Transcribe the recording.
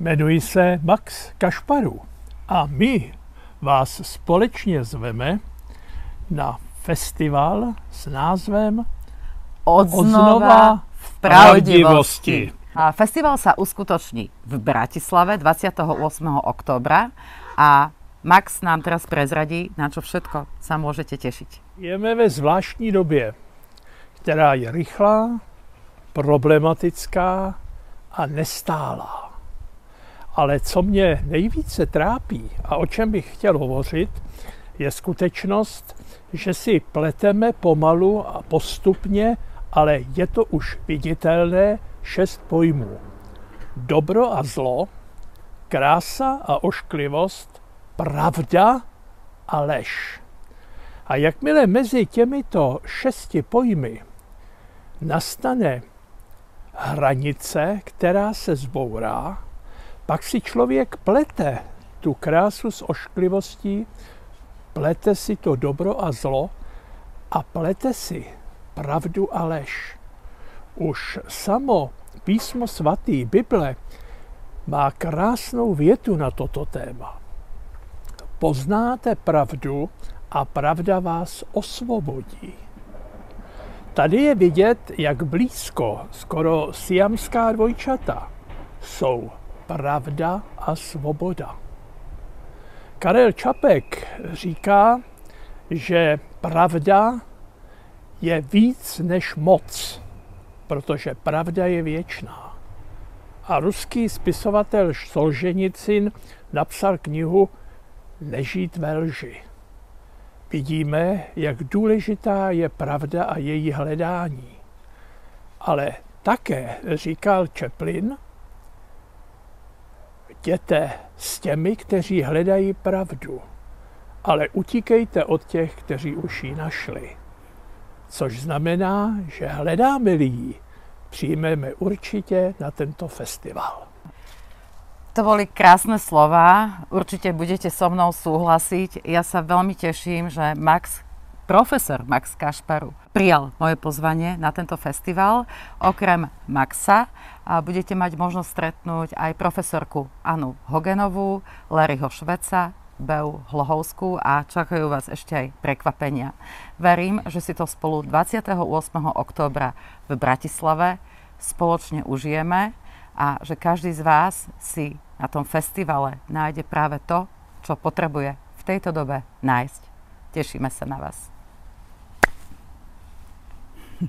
Jmenuji se Max Kašparu a my vás společně zveme na festival s názvem Odznova v pravdivosti. A Festival sa uskutoční v Bratislave 28. oktobra a Max nám teraz prezradí, na čo všetko sa môžete tešiť. Jeme ve zvláštní době, která je rychlá, problematická a nestálá. Ale co mě nejvíce trápí a o čem bych chtěl hovořit, je skutečnost, že si pleteme pomalu a postupně, ale je to už viditelné, šest pojmů. Dobro a zlo, krása a ošklivost, pravda a lež. A jakmile mezi těmito šesti pojmy nastane hranice, která se zbourá, pak si člověk plete tu krásu s ošklivostí, plete si to dobro a zlo a plete si pravdu a lež. Už samo písmo svatý Bible má krásnou větu na toto téma. Poznáte pravdu a pravda vás osvobodí. Tady je vidět, jak blízko, skoro siamská dvojčata, jsou pravda a svoboda. Karel Čapek říká, že pravda je víc než moc, protože pravda je věčná. A ruský spisovatel Solženicin napsal knihu Nežít ve lži. Vidíme, jak důležitá je pravda a její hledání. Ale také, říkal Chaplin, jděte s těmi, kteří hledají pravdu, ale utíkejte od těch, kteří už ji našli. Což znamená, že hledáme-li ji, přijmeme určitě na tento festival. To boli krásne slova, určite budete so mnou súhlasiť. Ja sa veľmi teším, že Max, profesor Max Kašparu, prijal moje pozvanie na tento festival. Okrem Maxa a budete mať možnosť stretnúť aj profesorku Anu Hogenovú, Larryho Šveca, Beu Hlohovskú a čakajú vás ešte aj prekvapenia. Verím, že si to spolu 28. októbra v Bratislave spoločne užijeme a že každý z vás si na tom festivale nájde práve to, čo potrebuje v tejto dobe nájsť. Tešíme sa na vás.